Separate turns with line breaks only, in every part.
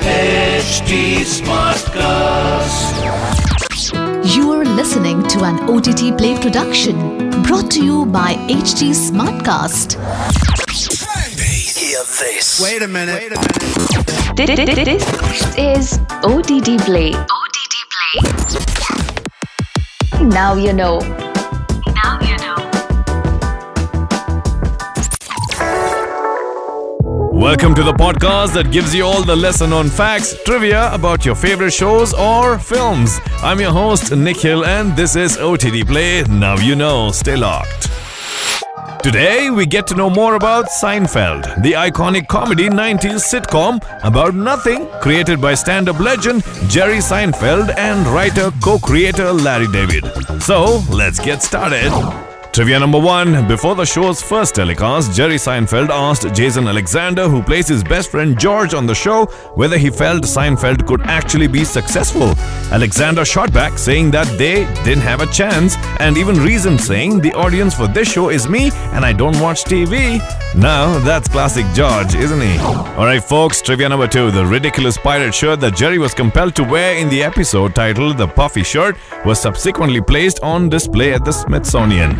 HT Smartcast.
You are listening to an OTT Play production brought to you by HT Smartcast.
Hear this.
Wait a minute.
This is OTT Play.
OTT Play.
Now you know.
Now you know.
Welcome to the podcast that gives you all the lesser known facts, trivia about your favorite shows or films. I'm your host, Nikhil, and this is OTT Play. Now you know, stay locked. Today, we get to know more about Seinfeld, the iconic comedy 90s sitcom about nothing created by stand up legend Jerry Seinfeld and writer co creator Larry David. So, let's get started. Trivia number one. Before the show's first telecast, Jerry Seinfeld asked Jason Alexander, who plays his best friend George on the show, whether he felt Seinfeld could actually be successful. Alexander shot back, saying that they didn't have a chance, and even reasoned, saying, The audience for this show is me, and I don't watch TV. Now, that's classic George, isn't he? Alright, folks, trivia number two. The ridiculous pirate shirt that Jerry was compelled to wear in the episode titled The Puffy Shirt was subsequently placed on display at the Smithsonian.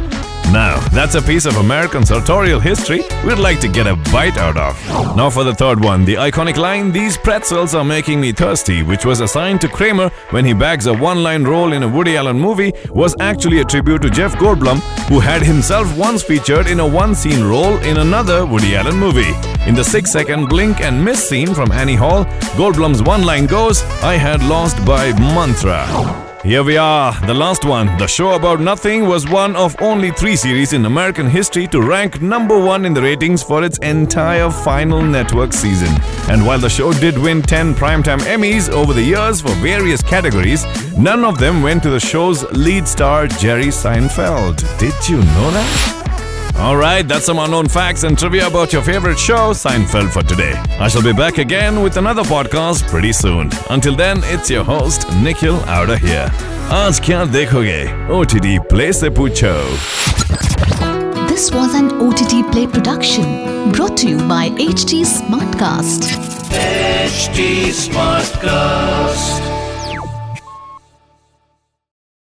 Now, that's a piece of American sartorial history we'd like to get a bite out of. Now, for the third one, the iconic line, These pretzels are making me thirsty, which was assigned to Kramer when he bags a one line role in a Woody Allen movie, was actually a tribute to Jeff Goldblum, who had himself once featured in a one scene role in another Woody Allen movie. In the six second blink and miss scene from Annie Hall, Goldblum's one line goes, I had lost by mantra. Here we are, the last one. The show about nothing was one of only three series in American history to rank number one in the ratings for its entire final network season. And while the show did win 10 primetime Emmys over the years for various categories, none of them went to the show's lead star, Jerry Seinfeld. Did you know that? Alright, that's some unknown facts and trivia about your favorite show, Seinfeld, for today. I shall be back again with another podcast pretty soon. Until then, it's your host, Nikhil out of here. आज क्या देखोगे OTT Play से पूछो
This was an OTT Play production brought to you by HT Smartcast.
HD Smartcast.